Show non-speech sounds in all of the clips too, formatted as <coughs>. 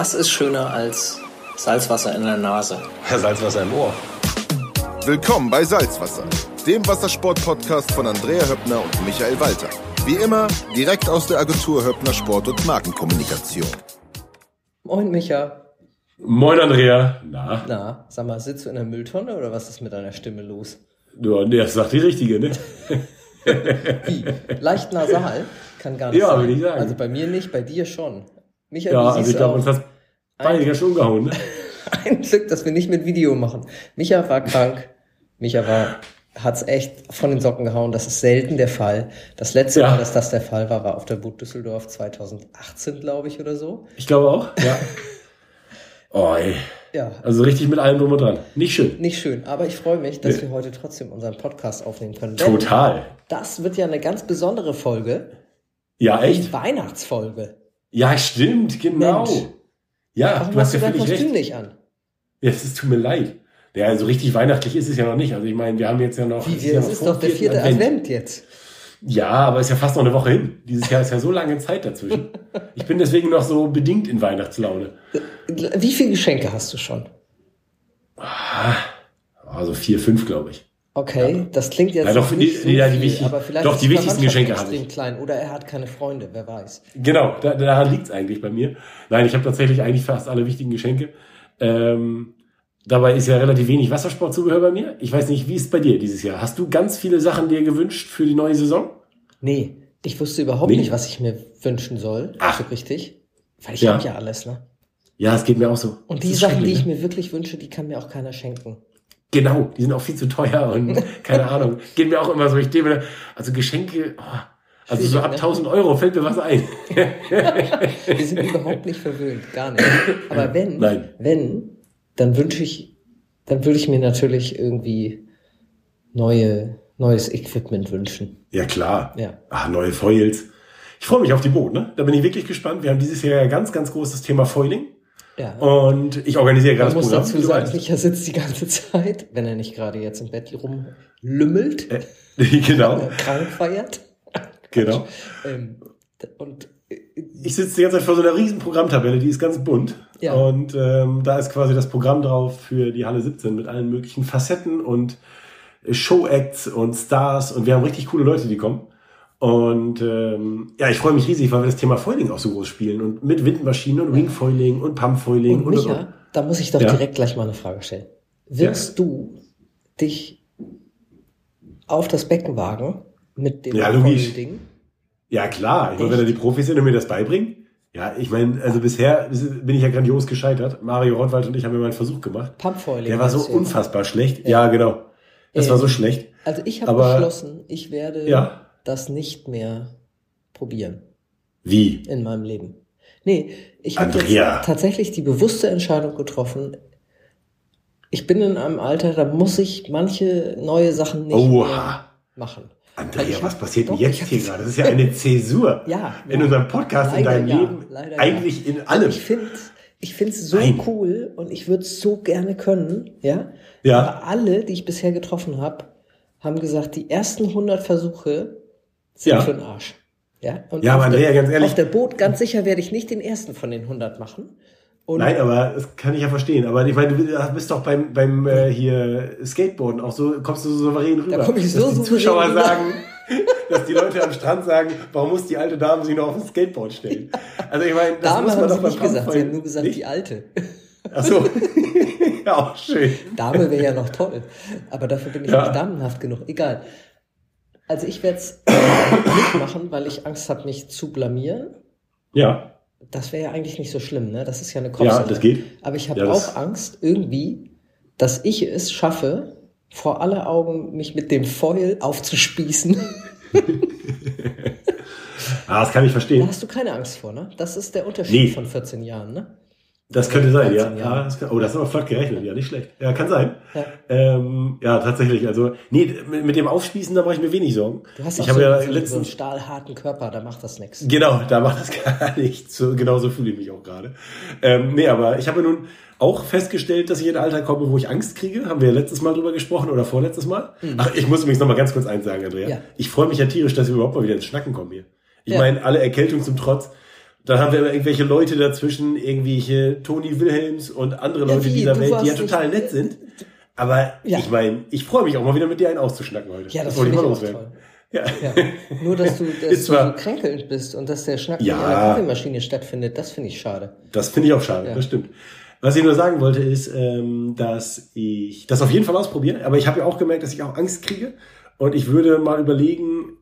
Was ist schöner als Salzwasser in der Nase? Ja, Salzwasser im Ohr. Willkommen bei Salzwasser, dem Wassersport-Podcast von Andrea Höppner und Michael Walter. Wie immer, direkt aus der Agentur Höppner Sport- und Markenkommunikation. Moin, Micha. Moin, Andrea. Na? Na, sag mal, sitzt du in der Mülltonne oder was ist mit deiner Stimme los? Ja, nee, das sagt die Richtige, ne? Wie? Leicht nasal? Kann gar <laughs> nicht Ja, sein. würde ich sagen. Also bei mir nicht, bei dir schon. Micha, Ja, also ich glaube, uns hat beide ganz schön umgehauen, ne? <laughs> Ein Glück, dass wir nicht mit Video machen. Micha war krank. Micha war, hat's echt von den Socken gehauen. Das ist selten der Fall. Das letzte Ja. Mal, dass das der Fall war, war auf der Boot Düsseldorf 2018, glaube ich, oder so. Ich glaube auch, ja. <laughs> Oh, ey. Ja, Also richtig mit allem drum und dran. Nicht schön. nicht schön. Aber ich freue mich, dass Nee. wir heute trotzdem unseren Podcast aufnehmen können. Total. Das wird ja eine ganz besondere Folge. Ja, echt? Die Weihnachtsfolge. Ja, stimmt, genau. Mensch. Ja, Warum du hast hast ja völlig recht. nicht an? Ja, es ist, tut mir leid. Ja, also richtig weihnachtlich ist es ja noch nicht. Also ich meine, wir haben jetzt ja noch. Wie wir, es ist vor doch der vierte Advent jetzt. Ja, aber ist ja fast noch eine Woche hin. Dieses Jahr ist ja so lange Zeit dazwischen. Ich bin deswegen noch so bedingt in Weihnachtslaune. Wie viele Geschenke hast du schon? Also vier, fünf, glaube ich. Okay, das klingt jetzt Ja, doch, nicht so ja, die viel, aber vielleicht doch, die wichtigsten Geschenke habe extrem klein oder er hat keine Freunde, wer weiß. Genau, da, daran liegt's eigentlich bei mir. Nein, ich habe tatsächlich eigentlich fast alle wichtigen Geschenke. Ähm, dabei ist ja relativ wenig Wassersportzubehör bei mir. Ich weiß nicht, wie ist es bei dir dieses Jahr? Hast du ganz viele Sachen dir gewünscht für die neue Saison? Nee, ich wusste überhaupt Nee. nicht, was ich mir wünschen soll, Ach. so richtig. Weil ich Ja. habe ja alles, ne? Ja, es geht mir auch so. Und die Sachen, die ich ne? mir wirklich wünsche, die kann mir auch keiner schenken. Genau, die sind auch viel zu teuer und <laughs> keine Ahnung. Geht mir auch immer so. Ich denke, also Geschenke, oh, also so ab ne? 1000 Euro fällt mir was ein. <laughs> Wir sind überhaupt nicht verwöhnt, gar nicht. Aber wenn, Nein. wenn, dann wünsche ich, dann würde ich mir natürlich irgendwie neue, neues Equipment wünschen. Ja, klar. Ja. Ah, neue Foils. Ich freue mich auf die Boot, ne? Da bin ich wirklich gespannt. Wir haben dieses Jahr ja ganz, ganz großes Thema Foiling. Ja. Und ich organisiere gerade das muss Programm. dazu wie du sagen. Micha sitzt die ganze Zeit, wenn er nicht gerade jetzt im Bett rumlümmelt, Äh, <laughs> genau, krank feiert. <laughs> genau. Ähm, und äh, Ich sitze die ganze Zeit vor so einer riesen Programmtabelle, die ist ganz bunt. Ja. Und ähm, da ist quasi das Programm drauf für die Halle 17 mit allen möglichen Facetten und Showacts und Stars. Und wir haben richtig coole Leute, die kommen. Und ähm, ja, ich freue mich riesig, weil wir das Thema Foiling auch so groß spielen. Und mit Windmaschinen und Wingfoiling und Pumpfoiling Und und, und, Micha, und. da muss ich doch Ja. direkt gleich mal eine Frage stellen. Wirst du dich auf das Becken wagen mit dem Ja, logisch. Foil-Ding? Ja, klar. Ich meine, wenn da die Profis sind und mir das beibringen. Ja, ich meine, also bisher bin ich ja grandios gescheitert. Mario Rottwald und ich haben ja mal einen Versuch gemacht. Pumpfoiling. Der war so unfassbar schlecht. Ja, genau. Das Ähm, war so schlecht. Also ich habe beschlossen, ich werde Ja. Das nicht mehr probieren Wie? in meinem Leben. Nee, ich habe jetzt tatsächlich die bewusste Entscheidung getroffen. Ich bin in einem Alter, da muss ich manche neue Sachen nicht Oha. machen. Andrea, was passiert denn doch, jetzt hier gerade? Das ist ja eine <laughs> Zäsur. Ja, In ja. unserem Podcast, in deinem ja, Leben, eigentlich in allem. Ich finde ich find's so Nein. cool und ich würde es so gerne können, ja. Ja. Aber alle, die ich bisher getroffen habe, haben gesagt, die ersten 100 Versuche sind Ja. für den Arsch. Ja, und Ja, aber Andrea, der, ganz ehrlich- Auf der Boot, ganz sicher werde ich nicht den ersten von den 100 machen. Und Nein, aber das kann ich ja verstehen. Aber ich meine, du bist doch beim, beim äh, hier Skateboarden auch so, kommst du so souverän rüber. komm ich so dass die souverän Zuschauer rüber. sagen, <laughs> dass die Leute am Strand sagen, warum muss die alte Dame sich noch auf ein Skateboard stellen? Also ich meine, das Dame muss man haben doch nicht gesagt, sie haben nur gesagt, nicht. die alte. Ach so. <laughs> <laughs> ja, auch schön. Dame wäre ja noch toll. Aber dafür bin ich Ja. nicht damenhaft genug. Egal. Also ich werde es <coughs> nicht machen, weil ich Angst habe, mich zu blamieren. Ja, Das wäre ja eigentlich nicht so schlimm, ne? Das ist ja eine ja, Kopfsache. das geht. Aber ich habe Ja, auch Angst, irgendwie, dass ich es schaffe, vor aller Augen mich mit dem Foil aufzuspießen. <laughs> Ah, das kann ich Da verstehen. hast du keine Angst vor, ne? Das ist der Unterschied Nee. von 14 Jahren, ne? Das könnte sein, ja. 13 ja das kann, oh, das ist aber flott gerechnet. Ja, nicht schlecht. Ja, kann sein. Ja. Ähm, ja, tatsächlich. Also, nee, mit, mit dem Aufspießen, da mache ich mir wenig Sorgen. Du hast ich habe so, ja so, so einen stahlharten Körper, da macht das nichts. Genau, da macht das <laughs> gar nichts. So, genauso fühle ich mich auch gerade. Ähm, nee, aber ich habe nun auch festgestellt, dass ich in ein Alter komme, wo ich Angst kriege. Haben wir ja letztes Mal drüber gesprochen oder vorletztes Mal. Ach, ich muss übrigens noch mal ganz kurz eins sagen, Andrea. Mhm. Ja. Ich freue mich ja tierisch, dass wir überhaupt mal wieder ins Schnacken kommen hier. Ich Ja. meine, alle Erkältung zum Trotz. Dann haben wir immer irgendwelche Leute dazwischen, irgendwelche Toni Wilhelms und andere Ja, Leute wie? dieser Welt, die ja total nett sind. Aber Ja. ich meine, ich freue mich auch mal wieder mit dir einen auszuschnacken heute. Ja, das, wollte finde ich mal loswerden. Ja. Ja. Nur, dass du, <laughs> dass du so kränkelnd bist und dass der Schnack Ja. in einer Kaffeemaschine stattfindet, das finde ich schade. Das finde ich auch schade, Ja. das stimmt. Was ich nur sagen wollte, ist, ähm, dass ich das auf jeden Fall ausprobiere. Aber ich habe ja auch gemerkt, dass ich auch Angst kriege. Und ich würde mal überlegen,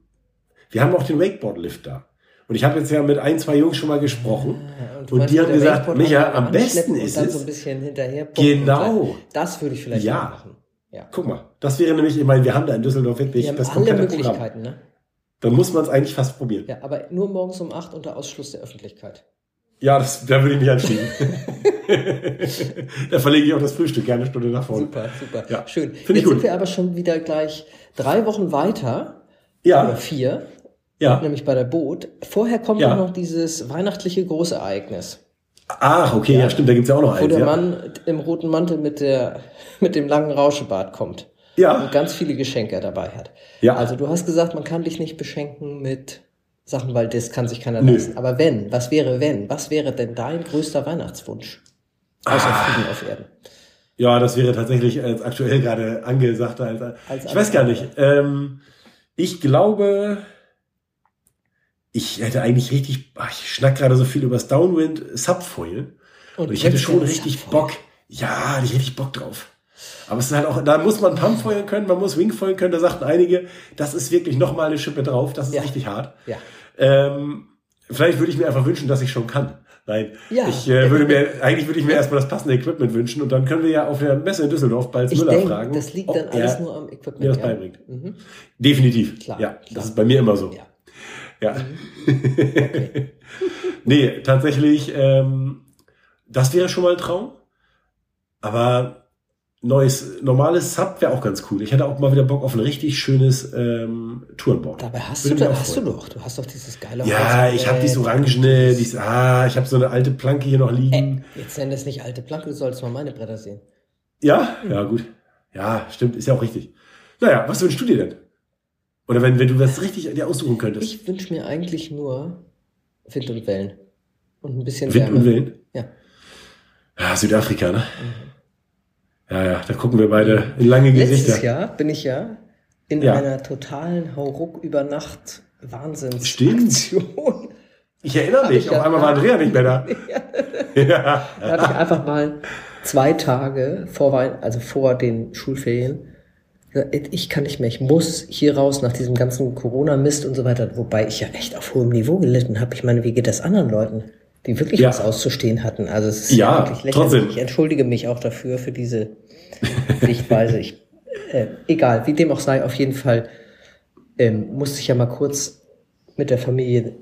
wir haben auch den Wakeboard-Lift da. Und ich habe jetzt ja mit ein, zwei Jungs schon mal gesprochen. Ja, Und meinst, die haben gesagt, Micha, am besten ist und es- so ein bisschen hinterher Genau. und Das würde ich vielleicht Ja. machen. Ja. Guck mal, das wäre nämlich, ich meine, wir haben da in Düsseldorf wirklich Wir haben das alle Programm. Möglichkeiten, ne? Dann muss man es eigentlich fast probieren. Ja, aber nur morgens um 8 unter Ausschluss der Öffentlichkeit. Ja, das, da würde ich mich anschließen. <laughs> da verlege ich auch das Frühstück gerne eine Stunde nach vorne. Super, super. Ja. Schön. Find ich Jetzt gut. sind wir aber schon wieder gleich drei Wochen weiter. Oder Ja, vier. Ja. Nämlich bei der Boot. Vorher kommt Ja. auch noch dieses weihnachtliche Großereignis. Ach, okay, ja, stimmt, da gibt's ja auch noch Wo eins. der ja. Mann im roten Mantel mit, der, <laughs> mit dem langen Rauschebart kommt. Ja. Und ganz viele Geschenke dabei hat. Ja. Also du hast gesagt, man kann dich nicht beschenken mit Sachen, weil das kann sich keiner Nö. leisten. Aber wenn, was wäre wenn? Was wäre denn dein größter Weihnachtswunsch? Außer Ah. Frieden auf Erden. Ja, das wäre tatsächlich als aktuell gerade angesagt. Als, Als ich weiß gar nicht. Ähm, ich glaube, ich hätte eigentlich richtig, ach, ich schnack gerade so viel über das Downwind Subfoil. Und ich hätte schon richtig Subfoil? Bock. Ja, ich hätte richtig Bock drauf. Aber es ist halt auch, da muss man Pumpfoil können, man muss Wingfoil können. Da sagten einige, das ist wirklich nochmal eine Schippe drauf. Das ist Ja. richtig hart. Ja. Ähm, vielleicht würde ich mir einfach wünschen, dass ich schon kann. Nein, Ja. ich äh, würde mir, eigentlich würde ich mir erstmal das passende Equipment wünschen und dann können wir ja auf der Messe in Düsseldorf bald Ich Müller denke, fragen, das liegt dann alles nur am Equipment. mir das beibringt. Mhm. Definitiv. Klar, ja, klar. das ist bei mir immer so. Ja. Ja. Okay. <laughs> nee, tatsächlich, ähm, das wäre schon mal ein Traum. Aber neues, normales Sub wäre auch ganz cool. Ich hätte auch mal wieder Bock auf ein richtig schönes ähm, Tourenboard. Dabei hast Würde du, da hast du doch. Du hast doch dieses geile Ja, Holz- ich habe dieses Orangene, dieses, ah, ich habe so eine alte Planke hier noch liegen. Äh, jetzt nenn das nicht alte Planke, du sollst mal meine Bretter sehen. Ja, ja, gut. Ja, stimmt, ist ja auch richtig. Naja, was wünschst du dir denn? Oder wenn, wenn du das richtig dir aussuchen könntest? Ich wünsche mir eigentlich nur Wind und Wellen. Und ein bisschen Wind Wärme. und Willen? Ja. Ja, Südafrika, ne? Ja, ja, da gucken wir beide in lange Letztes Gesichter. Jahr bin ich ja in Ja. einer totalen Hauruck über Nacht Wahnsinns Stimmt. Aktion. Ich erinnere mich, ich auf ja- einmal war Andrea nicht mehr da. <laughs> ja. Da hatte ich einfach mal zwei Tage vor Wein also vor den Schulferien ich kann nicht mehr, ich muss hier raus nach diesem ganzen Corona-Mist und so weiter, wobei ich ja echt auf hohem Niveau gelitten habe. Ich meine, wie geht das anderen Leuten, die wirklich Ja. was auszustehen hatten? Also es ist Ja, wirklich lächerlich. trotzdem. Ich entschuldige mich auch dafür, für diese Sichtweise. Ich, äh, egal, wie dem auch sei, auf jeden Fall ähm, musste ich ja mal kurz mit der Familie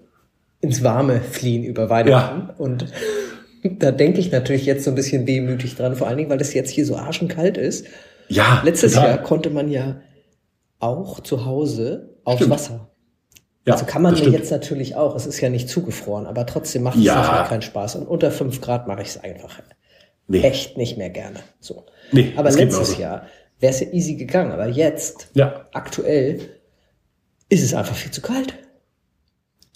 ins Warme fliehen über Weihnachten. Und da denke ich natürlich jetzt so ein bisschen wehmütig dran, vor allen Dingen, weil es jetzt hier so arschenkalt ist. Ja, Letztes total. Jahr konnte man ja auch zu Hause aufs Stimmt. Wasser. Ja, also kann man ja jetzt natürlich auch. Es ist ja nicht zugefroren, aber trotzdem macht Ja. es natürlich keinen Spaß. Und unter fünf Grad mache ich es einfach Nee. echt nicht mehr gerne. So. Nee, aber letztes. Jahr wäre es ja easy gegangen. Aber jetzt, Ja, aktuell, ist es einfach viel zu kalt.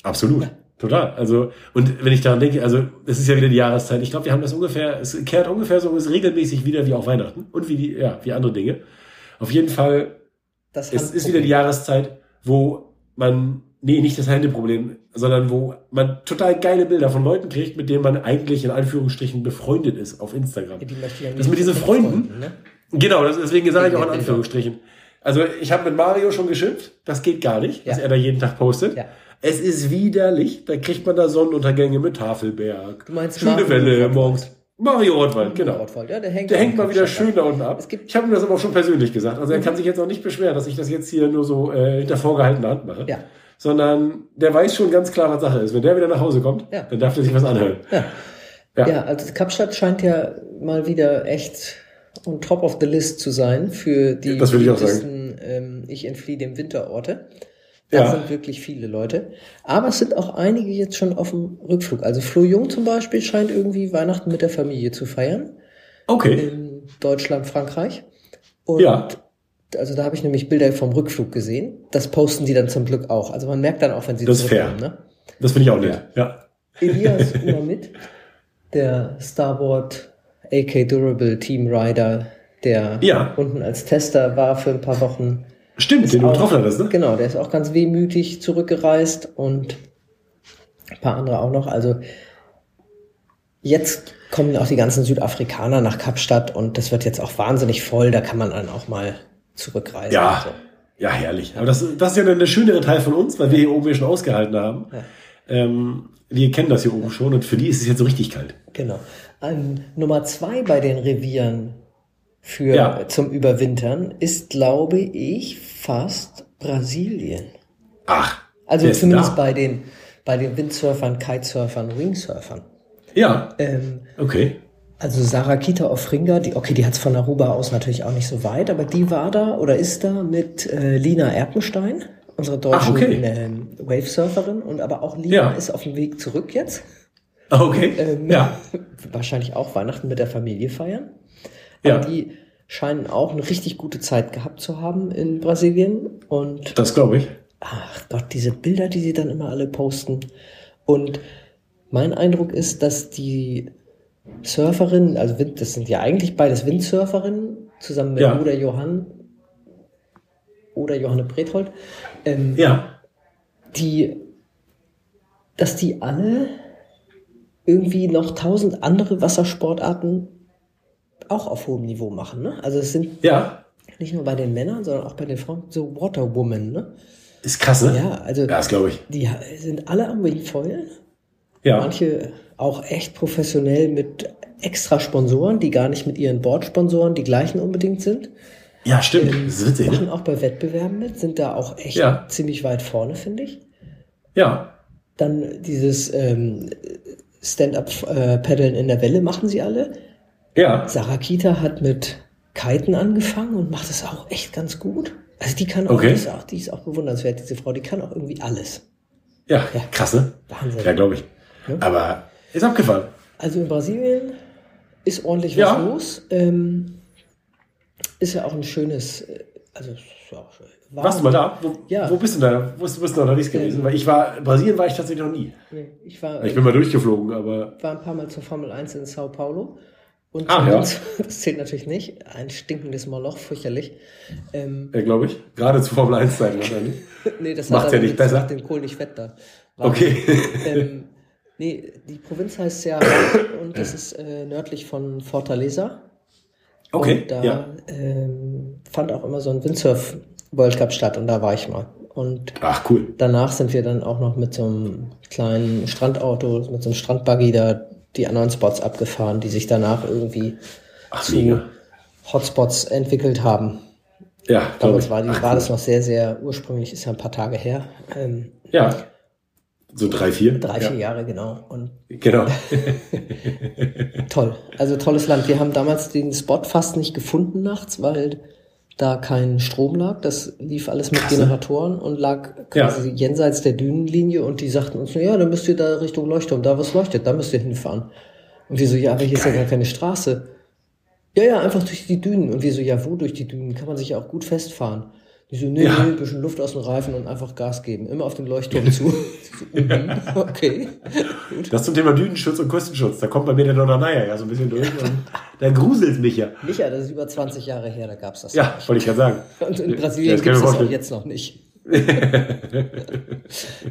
absolut. Total. Also, und wenn ich daran denke, also, es ist ja wieder die Jahreszeit. Ich glaube, wir haben das ungefähr, es kehrt ungefähr so ist regelmäßig wieder wie auch Weihnachten und wie die, ja, wie andere Dinge. Auf jeden Fall Das es ist wieder die Jahreszeit, wo man, nee, nicht das Handyproblem, sondern wo man total geile Bilder von Leuten kriegt, mit denen man eigentlich in Anführungsstrichen befreundet ist auf Instagram. Die möchte ich ja Das mit diesen mit Freunden? ne? Genau, das, deswegen sage ich auch in Ja, ja. Anführungsstrichen. Also ich habe mit Mario schon geschimpft, das geht gar nicht, was Ja. er da jeden Tag postet. Ja. Es ist widerlich, da kriegt man da Sonnenuntergänge mit Tafelberg. Du meinst Schöne Mario Welle Rottwald. morgens. Mario Rottwald, genau. Rottwald, Ja, der hängt, Der hängt mal wieder schön da unten ab. Ich habe ihm das aber auch schon persönlich gesagt. Also er kann sich jetzt auch nicht beschweren, dass ich das jetzt hier nur so äh, hinter vorgehaltener Hand mache. Ja. Sondern der weiß schon ganz klar, was Sache ist. Wenn der wieder nach Hause kommt, Ja. dann darf er sich was anhören. Ja. Ja. Ja. also Kapstadt scheint ja mal wieder echt on top of the list zu sein für die Das ich ähm, ich entfliehe dem Winterorte. Da Ja. sind wirklich viele Leute. Aber es sind auch einige jetzt schon auf dem Rückflug. Also Flo Jung zum Beispiel scheint irgendwie Weihnachten mit der Familie zu feiern. Okay. In Deutschland, Frankreich. Und Ja. also da habe ich nämlich Bilder vom Rückflug gesehen. Das posten die dann zum Glück auch. Also man merkt dann auch, wenn sie Das ist fair. zurückkommen. Ne? Das finde ich auch nett. Ja. Elias <laughs> immer mit, der Starboard AK Durable Team Rider, der Ja. unten als Tester war für ein paar Wochen. Stimmt, den du getroffen hattest, ne? Genau, der ist auch ganz wehmütig zurückgereist und ein paar andere auch noch. Also jetzt kommen auch die ganzen Südafrikaner nach Kapstadt und das wird jetzt auch wahnsinnig voll. Da kann man dann auch mal zurückreisen. Ja. so. Ja, herrlich. Aber das, das ist ja dann der schönere Teil von uns, weil wir hier oben ja schon ausgehalten haben. Ähm, wir kennen das hier oben schon und für die ist es jetzt so richtig kalt. Genau. An Nummer zwei bei den Revieren für Ja. zum Überwintern ist, glaube ich, fast Brasilien. Ach. Also zumindest da? bei den bei den Windsurfern, Kitesurfern, Wingsurfern. Ja, Ähm, okay. also Sarah Kita Ofringa, die, okay, die hat's von Aruba aus natürlich auch nicht so weit, aber die war da oder ist da mit äh, Lina Erpenstein, unsere deutsche okay. ähm, Wavesurferin. Und aber auch Lina Ja. ist auf dem Weg zurück jetzt. Okay. Ähm, ja. <laughs> Wahrscheinlich auch Weihnachten mit der Familie feiern. Ja. Die scheinen auch eine richtig gute Zeit gehabt zu haben in Brasilien. Und Das glaube ich. ach Gott, diese Bilder, die sie dann immer alle posten. Und mein Eindruck ist, dass die Surferinnen, also Wind, das sind ja eigentlich beides Windsurferinnen, zusammen mit Ja. Bruder Johann oder Johanne Brethold, ähm, Ja. die, dass die alle irgendwie noch tausend andere Wassersportarten auch auf hohem Niveau machen. Ne? Also es sind Ja. nicht nur bei den Männern, sondern auch bei den Frauen so Waterwoman. Ne? Ist krass, ne? Ja, also Ja, das glaube ich. die sind alle am Wingfoil. Ja. Manche auch echt professionell mit extra Sponsoren, die gar nicht mit ihren Bordsponsoren die gleichen unbedingt sind. Ja, stimmt. Das ist witzig, Machen ne? auch bei Wettbewerben mit, sind da auch echt Ja. ziemlich weit vorne, finde ich. Ja. Dann dieses ähm, Stand-up-Paddeln in der Welle machen sie alle. Ja. Sarah Kita hat mit Kiten angefangen und macht es auch echt ganz gut. Also die kann auch, Okay. die, ist auch, die ist auch bewundernswert, diese Frau, die kann auch irgendwie alles. Ja. Krass, ne? Wahnsinn. Ja, glaube ich. Ja. Aber ist abgefahren. Also in Brasilien ist ordentlich was Ja. los. Ähm, ist ja auch ein schönes, äh, also ja. Warm. Warst du mal da? Wo, Ja. wo bist du da? Wo bist du unterwegs gewesen? Weil ich war, in Brasilien war ich tatsächlich noch nie. Nee, Ich war, Ich bin mal durchgeflogen, aber war ein paar Mal zur Formel 1 in Sao Paulo. Und zum ja. <laughs> Das zählt natürlich nicht. Ein stinkendes Moloch, fürchterlich. Ähm, ja, glaube ich. Gerade zu Formel 1 Zeiten wahrscheinlich. <laughs> nee, das Macht's hat ja nicht besser. mit dem Kohl nicht fett da. War- Okay. ähm, <laughs> nee, die Provinz heißt ja und das ist äh, nördlich von Fortaleza. Okay. Und da ja. ähm, fand auch immer so ein Windsurf World Cup statt und da war ich mal. Und Ach, cool. danach sind wir dann auch noch mit so einem kleinen Strandauto, mit so einem Strandbuggy da die anderen Spots abgefahren, die sich danach irgendwie Ach, zu mega. Hotspots entwickelt haben. Ja, Damals war, die, war das noch sehr, sehr ursprünglich, ist ja ein paar Tage her. Ähm, Ja. So drei, vier. drei, ja. vier Jahre, genau. Und Genau. <laughs> toll. Also tolles Land. Wir haben damals den Spot fast nicht gefunden nachts, weil da kein Strom lag. Das lief alles mit Krass, ne? Generatoren und lag quasi jenseits der Dünenlinie und die sagten uns, ja, dann müsst ihr da Richtung Leuchtturm, da was leuchtet, da müsst ihr hinfahren. Und wir so, ja, aber hier ist ja Geil. gar keine Straße. Ja, ja, einfach durch die Dünen. Und wir so, ja, wo durch die Dünen? Kann man sich ja auch gut festfahren. Die so, nee, Ja. nee, ein bisschen Luft aus dem Reifen und einfach Gas geben. Immer auf den Leuchtturm zu. <laughs> mhm, okay. Das zum Thema Dünenschutz und Küstenschutz. Da kommt bei mir der Donnermeier ja so ein bisschen durch und da gruselt mich ja. Micha, das ist über 20 Jahre her, da gab's das. Ja, wollte ich gerade sagen. Und in Ja, Brasilien gibt es das auch jetzt noch nicht. <laughs>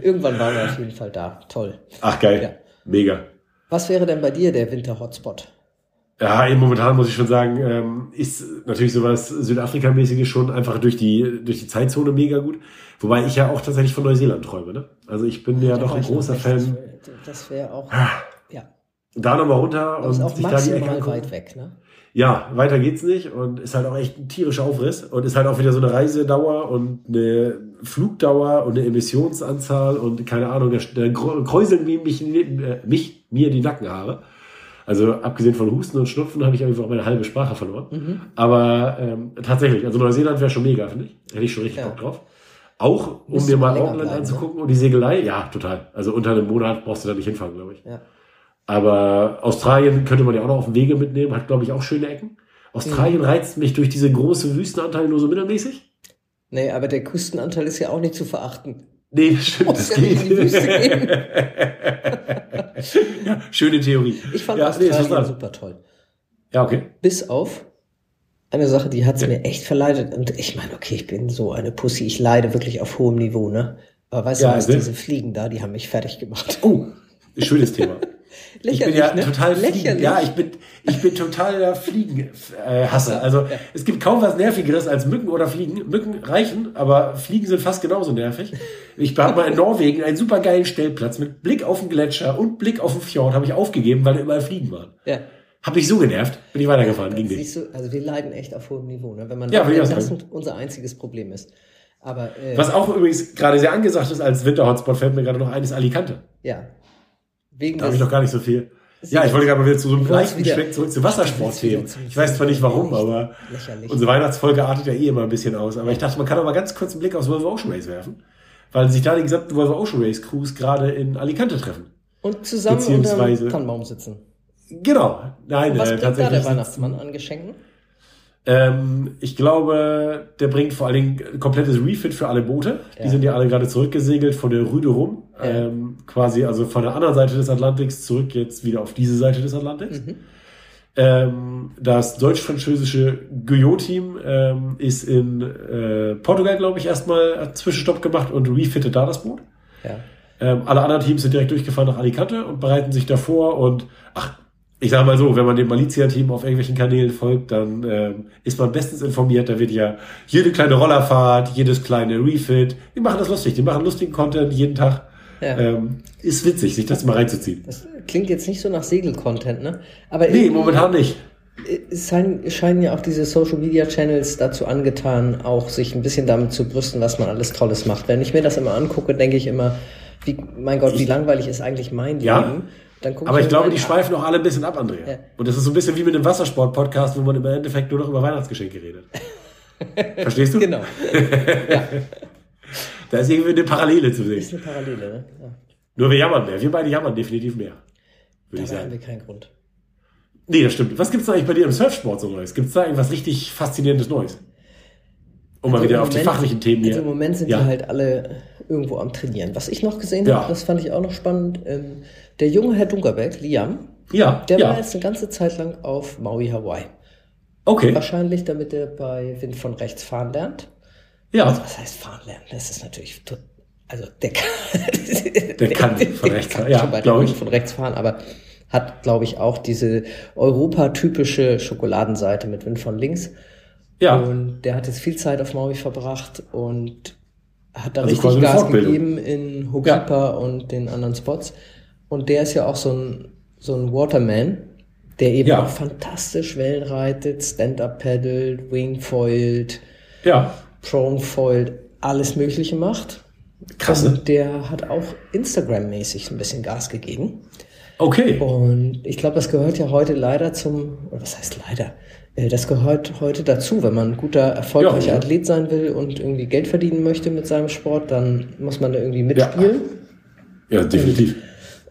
Irgendwann waren wir auf jeden Fall da. Toll. Ach, geil. Ja. Mega. Was wäre denn bei dir der Winter-Hotspot? Ja, momentan muss ich schon sagen, ähm, ist natürlich sowas Südafrika-mäßiges schon einfach durch die, durch die Zeitzone mega gut. Wobei ich ja auch tatsächlich von Neuseeland träume, ne? Also ich bin ja Da doch ein großer. Fan. Das wär- Das wäre auch, ja, Da nochmal runter und auch sich da die Ecke angucken. weit weg, ne? Ja, weiter geht's nicht und ist halt auch echt ein tierischer Aufriss und ist halt auch wieder so eine Reisedauer und eine Flugdauer und eine Emissionsanzahl und keine Ahnung, da, da kräuseln wie mich, äh, mich, mir die Nackenhaare. Also abgesehen von Husten und Schnupfen habe ich einfach meine halbe Sprache verloren. Mhm. Aber ähm, tatsächlich, also Neuseeland wäre schon mega, finde ich. Hätte ich schon richtig Ja. Bock drauf. Auch um mir mal Auckland bleiben, ne? anzugucken und die Segelei. Ja, total. Also unter einem Monat brauchst du da nicht hinfahren, glaube ich. Ja. Aber Australien könnte man ja auch noch auf dem Wege mitnehmen, hat, glaube ich, auch schöne Ecken. Australien reizt mich durch diese große Wüstenanteile nur so mittelmäßig. Nee, aber der Küstenanteil ist ja auch nicht zu verachten. Nee, das stimmt, das ja nicht geht. in die Wüste gehen. ja, schöne Theorie. Ich fand ja, nee, Australien was dran. super toll. Ja, okay. Bis auf eine Sache, die hat's mir echt verleidet. Und ich meine, okay, ich bin so eine Pussy, ich leide wirklich auf hohem Niveau, ne? Aber weißt Ja, du was, diese Fliegen da, die haben mich fertig gemacht. Oh, schönes Thema. Ich bin ja ne? total Fliegen. Lächerlich. Ja, ich bin, ich bin total der Fliegen-Hasser. Also es gibt kaum was Nervigeres als Mücken oder Fliegen. Mücken reichen, aber Fliegen sind fast genauso nervig. Ich habe mal in Norwegen einen super geilen Stellplatz mit Blick auf den Gletscher und Blick auf den Fjord habe ich aufgegeben, weil da überall Fliegen waren. ja. Hab mich so genervt, bin ich weitergefahren, ging nicht. Du, also wir leiden echt auf hohem Niveau, ne? Wenn man Ja, ich auch das sagen. unser einziges Problem ist. Aber äh, Was auch übrigens gerade sehr angesagt ist als Winterhotspot, fällt mir gerade noch ein, ist Alicante. ja. Wegen Da habe ich noch gar nicht so viel. Ja, ich wollte gerade mal wieder zu so einem leichten Schwenk zurück zu Wassersportthemen. Ich weiß zwar nicht warum, aber Lächerlich. unsere Weihnachtsfolge artet ja eh immer ein bisschen aus. Aber ich dachte, man kann doch mal ganz kurz einen Blick aufs Volvo Ocean Race werfen. Weil sich da die gesamten Volvo Ocean Race Crews gerade in Alicante treffen. Und zusammen unter Tannenbaum sitzen. Genau. Nein, Was äh, bringt da der. Weihnachtsmann an Geschenken? Ähm, ich glaube, der bringt vor allen Dingen ein komplettes Refit für alle Boote. Die Ja. sind ja alle gerade zurückgesegelt von der Rüde rum. Ja. Ähm, quasi also von der anderen Seite des Atlantiks zurück jetzt wieder auf diese Seite des Atlantiks. Mhm. Ähm, das deutsch-französische Guyot-Team ähm, ist in äh, Portugal, glaube ich, erstmal einen Zwischenstopp gemacht und refittet da das Boot. Ja. Ähm, alle anderen Teams sind direkt durchgefahren nach Alicante und bereiten sich davor und ach, ich sage mal so, wenn man dem Malizia-Team auf irgendwelchen Kanälen folgt, dann ähm, ist man bestens informiert. Da wird ja jede kleine Rollerfahrt, jedes kleine Refit, die machen das lustig, die machen lustigen Content jeden Tag. Ja. Ähm, ist witzig, sich das mal reinzuziehen. Das klingt jetzt nicht so nach Segel-Content, ne? Aber Nee, momentan nicht. es scheinen, scheinen ja auch diese Social Media Channels dazu angetan, auch sich ein bisschen damit zu brüsten, was man alles Tolles macht. Wenn ich mir das immer angucke, denke ich immer, wie, mein Gott, wie langweilig ist eigentlich mein Ja, Leben? Gucke Aber ich glaube, die schweifen auch alle ein bisschen ab, Andrea. Ja. Und das ist so ein bisschen wie mit dem Wassersport-Podcast, wo man im Endeffekt nur noch über Weihnachtsgeschenke redet. <laughs> Verstehst du? Genau. ja, <laughs> Da ist irgendwie eine Parallele zu ist sehen. eine Parallele, ne? Ja. Nur wir jammern mehr. Wir beide jammern definitiv mehr. Würde ich Dabei haben sagen. wir keinen Grund. Nee, das stimmt. Was gibt's da eigentlich bei dir im Surfsport so Neues? Gibt's da irgendwas richtig Faszinierendes Neues? Um mal Also wieder im auf die fachlichen Themen hier. Also im Moment sind Ja. die halt alle irgendwo am Trainieren. Was ich noch gesehen Ja. habe, das fand ich auch noch spannend, ähm, der junge Herr Dunkerberg, Liam, Ja, der war ja. jetzt eine ganze Zeit lang auf Maui, Hawaii. Okay. Wahrscheinlich, damit er bei Wind von rechts fahren lernt. Also, Ja. was heißt fahren lernen? Das ist natürlich, also der kann, <laughs> Der kann von rechts <laughs> fahren, ja, schon bei der glaub ich. Von rechts fahren, aber hat, glaube ich, auch diese europatypische Schokoladenseite mit Wind von links. Ja. Und der hat jetzt viel Zeit auf Maui verbracht und hat da Also richtig Gas gegeben in Hokipa und den anderen Spots. Und der ist ja auch so ein, so ein Waterman, der eben Ja. auch fantastisch Wellen reitet, Stand-Up paddelt, Wingfoiled, Ja. Pronefoiled, alles Mögliche macht. Krass, ne? Und der hat auch Instagram-mäßig ein bisschen Gas gegeben. Okay. Und ich glaube, das gehört ja heute leider zum, oder was heißt leider? Äh, Das gehört heute dazu. Wenn man ein guter, erfolgreicher Ja, ja. Athlet sein will und irgendwie Geld verdienen möchte mit seinem Sport, dann muss man da irgendwie mitspielen. Ja, definitiv.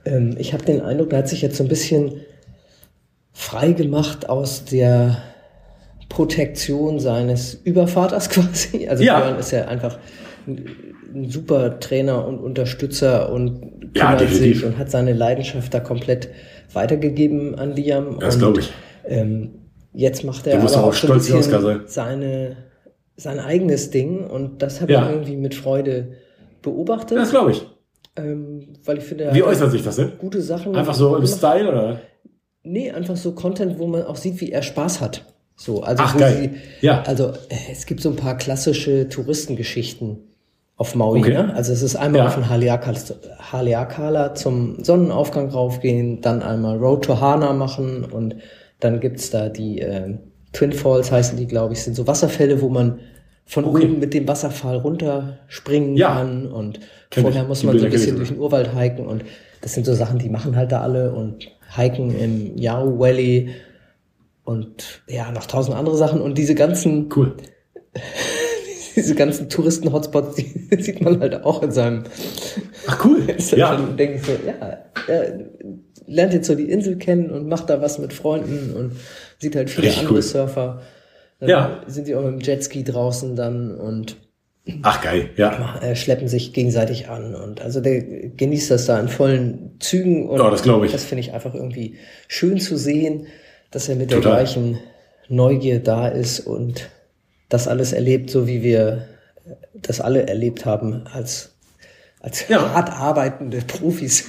Ähm, ich habe den Eindruck, der hat sich jetzt so ein bisschen frei gemacht aus der Protektion seines Übervaters <laughs> quasi. Also Ja. Björn ist ja einfach ein, super Trainer und Unterstützer und Ja, kümmert definitiv. sich und hat seine Leidenschaft da komplett weitergegeben an Liam. Das und, glaube ich. Ähm, jetzt macht er aber auch so stolz Oscar sein. seine sein eigenes Ding und das habe Ja. ich irgendwie mit Freude beobachtet, Das glaube ich. ähm, weil ich finde, Wie äußert sich das denn? gute Sachen Einfach so im. Style oder? Nee, einfach so Content, wo man auch sieht, wie er Spaß hat. So, also Ach, geil. sie, Ja. also äh, es gibt so ein paar klassische Touristengeschichten auf Maui. Okay. Ne? Also es ist einmal Ja. auf den Haleakala zum Sonnenaufgang raufgehen, dann einmal Road to Hana machen und dann gibt's da die äh, Twin Falls heißen die, glaube ich, sind so Wasserfälle, wo man von Okay. oben mit dem Wasserfall runterspringen Ja. kann und Kenn vorher muss man so ein bisschen durch den Urwald hiken und das sind so Sachen, die machen halt da alle und hiken im Yao Valley und ja, noch tausend andere Sachen und diese ganzen, Cool. <laughs> diese ganzen Touristen-Hotspots, die <laughs> sieht man halt auch in seinem, Ach cool. <laughs> Ja. denke ich so, ja, er lernt jetzt so die Insel kennen und macht da was mit Freunden und sieht halt viele Richtig andere cool. Surfer. Dann Ja. sind die auch mit dem Jetski draußen dann und Ach geil, ja. äh, schleppen sich gegenseitig an und also der genießt das da in vollen Zügen und Ja, das glaube ich. das finde ich einfach irgendwie schön zu sehen, dass er mit Total. der gleichen Neugier da ist und das alles erlebt, so wie wir das alle erlebt haben als als Ja. hart arbeitende Profis.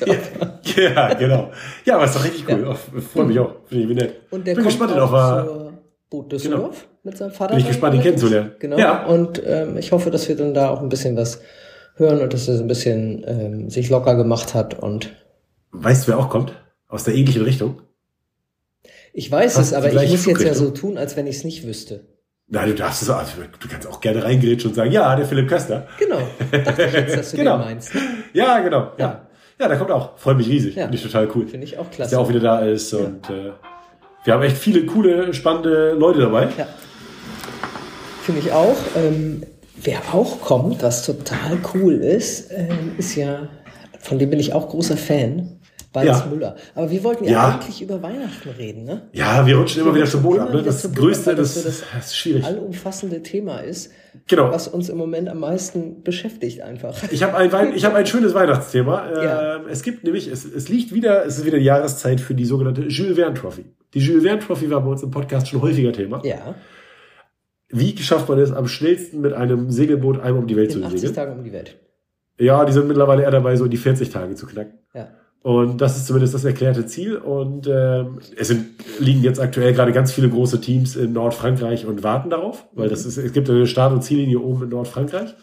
Ja, genau. Ja, aber ist doch richtig cool. Oh, Freue mich auch. Finde ich nett. Und der Bin kommt gespannt, auch zur Boot Düsseldorf mit seinem Vater. Bin ich gespannt, ihn kennenzulernen. Genau. Ja. Und ähm, ich hoffe, dass wir dann da auch ein bisschen was hören und dass er so ein bisschen ähm, sich locker gemacht hat. Und Weißt du, wer auch kommt? Aus der ähnlichen Richtung? ich weiß Fast es, aber ich muss jetzt ja so tun, als wenn ich es nicht wüsste. Nein, du darfst es auch. also, Du kannst auch gerne reingrätschen und sagen, ja, der Philipp Köster. Genau. <laughs> Dachte ich jetzt, dass du Genau. den meinst. Ja, genau. Ja. Ja. Ja, der kommt auch. Freut mich riesig. Ja. Finde ich total cool. Finde ich auch Dass klasse. der auch wieder da ist. Und äh, wir haben echt viele coole, spannende Leute dabei. Ja. Finde ich auch. Ähm, wer auch kommt, was total cool ist, ähm, ist ja, von dem bin ich auch großer Fan, Balz Ja. Müller. Aber wir wollten ja, Ja. eigentlich über Weihnachten reden, ne? Ja, wir rutschen immer wieder zum Boot rutschen ab. Ne? Das Größte, das, das das, schwierig. allumfassende Thema ist, Genau. was uns im Moment am meisten beschäftigt einfach. Ich habe ein, ich hab ein schönes Weihnachtsthema. <laughs> Ja. Ähm, Es gibt nämlich, es, es liegt wieder, es ist wieder die Jahreszeit für die sogenannte Jules Verne Trophy. Die Jules Verne Trophy war bei uns im Podcast schon häufiger Thema. Ja, Wie schafft man es am schnellsten mit einem Segelboot einmal um die Welt in zu 80 segeln? Tagen um die Welt. Ja, die sind mittlerweile eher dabei, so die 40 Tage zu knacken. Ja. Und das ist zumindest das erklärte Ziel. Und ähm, es sind, liegen jetzt aktuell gerade ganz viele große Teams in Nordfrankreich und warten darauf, weil das ist, es gibt eine Start- und Ziellinie oben in Nordfrankreich.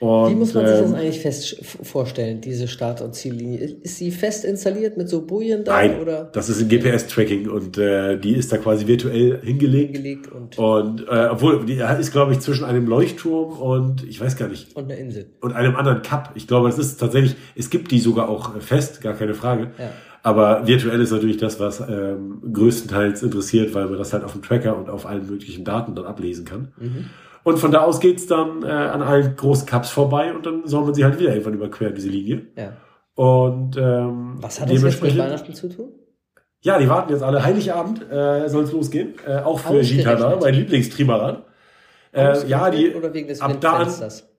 Und, Wie muss man sich das ähm, eigentlich fest vorstellen, diese Start- und Ziellinie? Ist sie fest installiert mit so Bojen da Nein, oder das ist ein GPS-Tracking und äh, die ist da quasi virtuell hingelegt. gelegt und, Und äh, obwohl, die ist, glaube ich, zwischen einem Leuchtturm und ich weiß gar nicht, und eine Insel? und einem anderen Cup. Ich glaube, das ist tatsächlich, es gibt die sogar auch äh, fest, gar keine Frage. Ja. Aber virtuell ist natürlich das, was ähm, größtenteils interessiert, weil man das halt auf dem Tracker und auf allen möglichen Daten dann ablesen kann. Mhm. Und von da aus geht's dann äh, an allen großen Cups vorbei und dann soll man sie halt wieder irgendwann überqueren, diese Linie. Ja. Und ähm, Was hat das jetzt mit Weihnachten zu tun? ja, die warten jetzt alle. Heiligabend äh, soll es losgehen. Äh, auch für. Gitana, mein Lieblingstrimaran. Äh, ja, die, Oder wegen des ab da an-